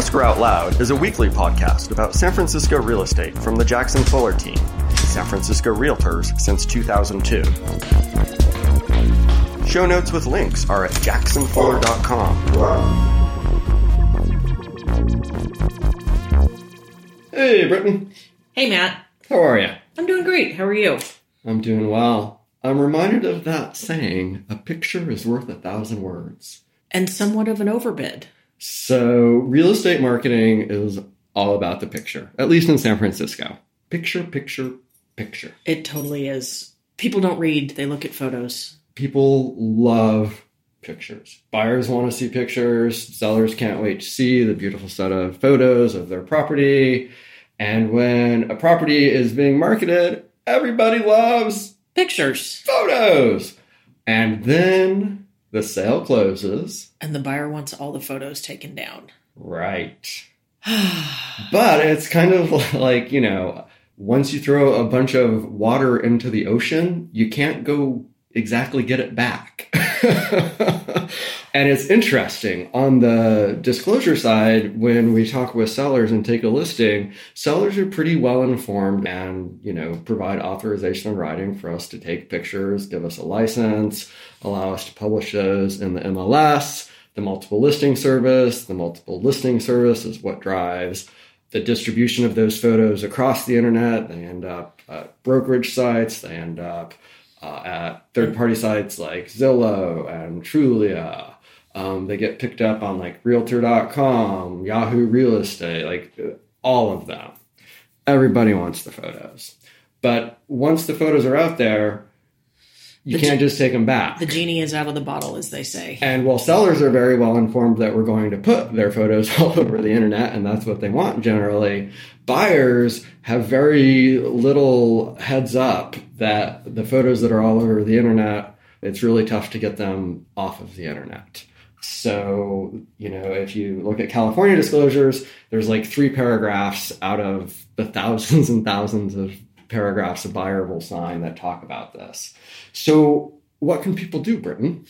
Escrow Out Loud is a weekly podcast about San Francisco real estate from the Jackson Fuller team, San Francisco Realtors since 2002. Show notes with links are at jacksonfuller.com. Hey, Britton. Hey, Matt. How are you? I'm doing great. How are you? I'm doing well. I'm reminded of that saying, a picture is worth a thousand words. And somewhat of an overbid. So, real estate marketing is all about the picture, at least in San Francisco. Picture, picture, picture. It totally is. People don't read, they look at photos. People love pictures. Buyers want to see pictures. Sellers can't wait to see the beautiful set of photos of their property. And when a property is being marketed, everybody loves pictures, photos. And then the sale closes. And the buyer wants all the photos taken down. Right. but it's kind of like, you know, once you throw a bunch of water into the ocean, you can't go exactly get it back. and it's interesting on the disclosure side when we talk with sellers and take a listing sellers are pretty well informed and you know provide authorization in writing for us to take pictures give us a license allow us to publish those in the mls the multiple listing service the multiple listing service is what drives the distribution of those photos across the internet they end up at brokerage sites they end up uh, at third party sites like Zillow and Trulia. Um, they get picked up on like realtor.com, Yahoo Real Estate, like all of them. Everybody wants the photos. But once the photos are out there, you the can't just take them back. The genie is out of the bottle, as they say. And while sellers are very well informed that we're going to put their photos all over the internet, and that's what they want generally, buyers have very little heads up that the photos that are all over the internet, it's really tough to get them off of the internet. So, you know, if you look at California disclosures, there's like three paragraphs out of the thousands and thousands of paragraphs a buyer will sign that talk about this. So, what can people do, Britton?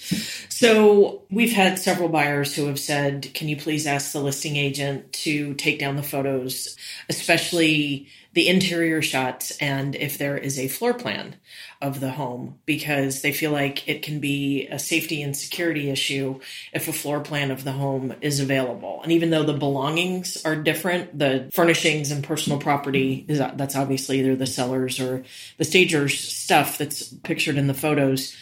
So, we've had several buyers who have said, Can you please ask the listing agent to take down the photos, especially the interior shots and if there is a floor plan of the home because they feel like it can be a safety and security issue if a floor plan of the home is available. And even though the belongings are different, the furnishings and personal property is that's obviously either the seller's or the stager's stuff that's pictured in the photos.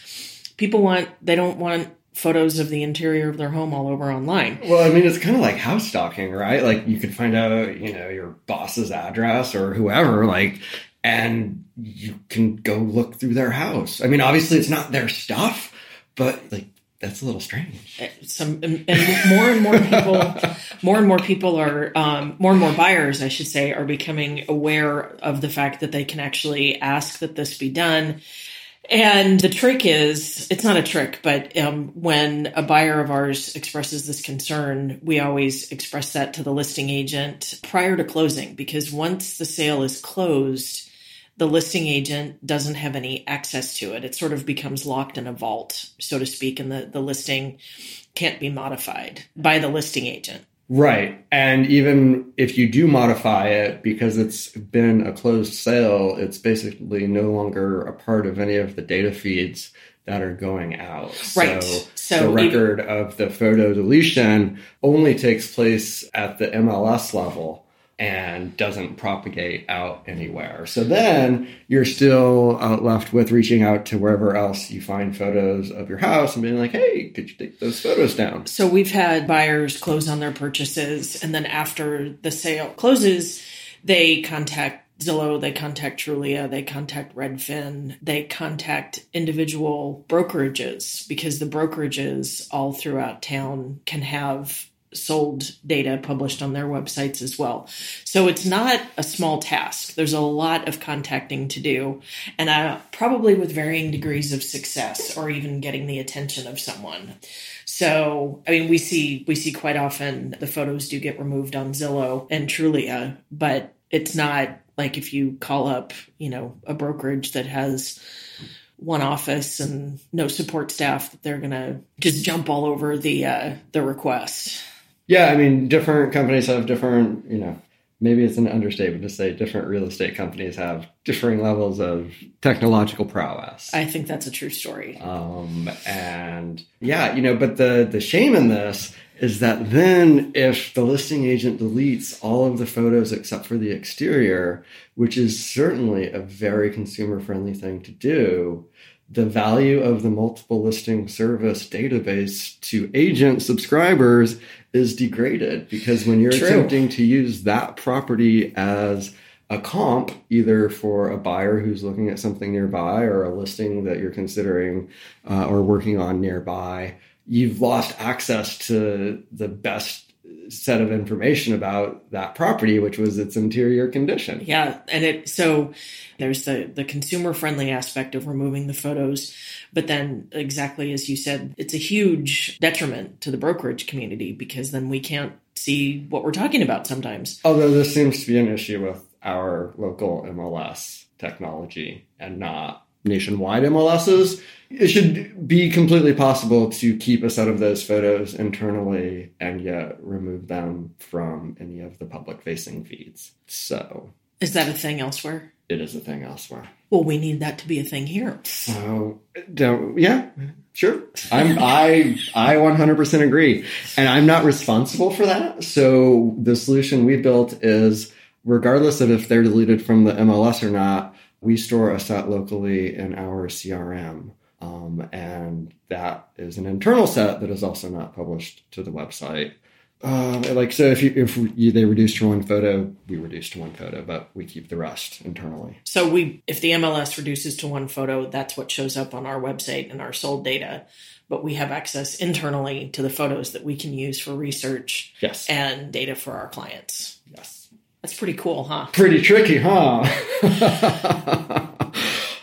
People want they don't want photos of the interior of their home all over online. Well, I mean, it's kind of like house stalking, right? Like you could find out, you know, your boss's address or whoever, like, and you can go look through their house. I mean, obviously it's not their stuff, but like that's a little strange. Uh, some and, and more and more people, more and more people are, um, more and more buyers, I should say, are becoming aware of the fact that they can actually ask that this be done and the trick is, it's not a trick, but um, when a buyer of ours expresses this concern, we always express that to the listing agent prior to closing, because once the sale is closed, the listing agent doesn't have any access to it. It sort of becomes locked in a vault, so to speak, and the, the listing can't be modified by the listing agent. Right. And even if you do modify it because it's been a closed sale, it's basically no longer a part of any of the data feeds that are going out. Right. So, so the record even, of the photo deletion only takes place at the MLS level and doesn't propagate out anywhere. So then you're still uh, left with reaching out to wherever else you find photos of your house and being like, hey, could you take those photos down? So we've had buyers close on their purchases, and then after the sale closes, they contact Zillow, they contact Trulia, they contact Redfin, they contact individual brokerages because the brokerages all throughout town can have sold data published on their websites as well. So it's not a small task. There's a lot of contacting to do, and uh, probably with varying degrees of success or even getting the attention of someone. So, I mean, we see we see quite often the photos do get removed on Zillow and Trulia, but it's not like if you call up, you know, a brokerage that has one office and no support staff that they're going to just jump all over the uh, the request. Yeah, I mean, different companies have different, you know, maybe it's an understatement to say different real estate companies have differing levels of technological prowess. I think that's a true story. Um, and yeah, you know, but the the shame in this is that then if the listing agent deletes all of the photos except for the exterior, which is certainly a very consumer friendly thing to do, the value of the multiple listing service database to agent subscribers is degraded because when you're True. attempting to use that property as a comp, either for a buyer who's looking at something nearby or a listing that you're considering uh, or working on nearby, you've lost access to the best set of information about that property, which was its interior condition. Yeah, and it so there's the the consumer friendly aspect of removing the photos, but then exactly as you said, it's a huge detriment to the brokerage community because then we can't see what we're talking about sometimes. Although this seems to be an issue with our local MLS technology and not nationwide MLSs. It should be completely possible to keep a set of those photos internally and yet remove them from any of the public facing feeds. So Is that a thing elsewhere? it is a thing elsewhere. Well, we need that to be a thing here. So don't yeah, sure. I'm I I 100% agree. And I'm not responsible for that. So the solution we built is regardless of if they're deleted from the MLS or not, we store a set locally in our CRM. Um, and that is an internal set that is also not published to the website. Um, like so, if you if you, they reduce to one photo, we reduce to one photo, but we keep the rest internally. So we if the MLS reduces to one photo, that's what shows up on our website and our sold data. But we have access internally to the photos that we can use for research Yes, and data for our clients. yes. That's pretty cool, huh? Pretty tricky, huh?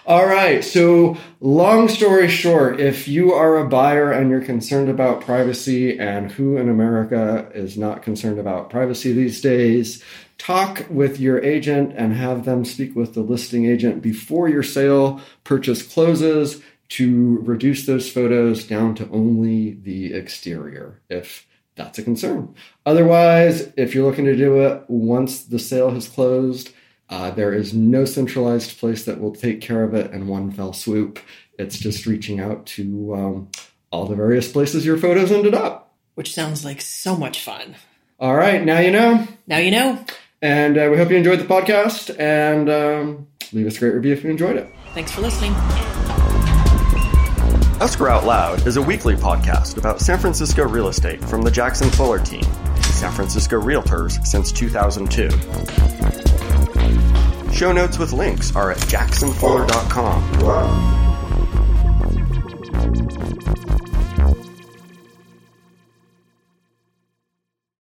All right. So, long story short, if you are a buyer and you're concerned about privacy, and who in America is not concerned about privacy these days, talk with your agent and have them speak with the listing agent before your sale purchase closes to reduce those photos down to only the exterior if that's a concern. Otherwise, if you're looking to do it once the sale has closed, uh, there is no centralized place that will take care of it in one fell swoop. It's just reaching out to um, all the various places your photos ended up. Which sounds like so much fun. All right, now you know. Now you know. And uh, we hope you enjoyed the podcast and um, leave us a great review if you enjoyed it. Thanks for listening. Escrow Out Loud is a weekly podcast about San Francisco real estate from the Jackson Fuller team, San Francisco Realtors since 2002. Show notes with links are at jacksonfuller.com.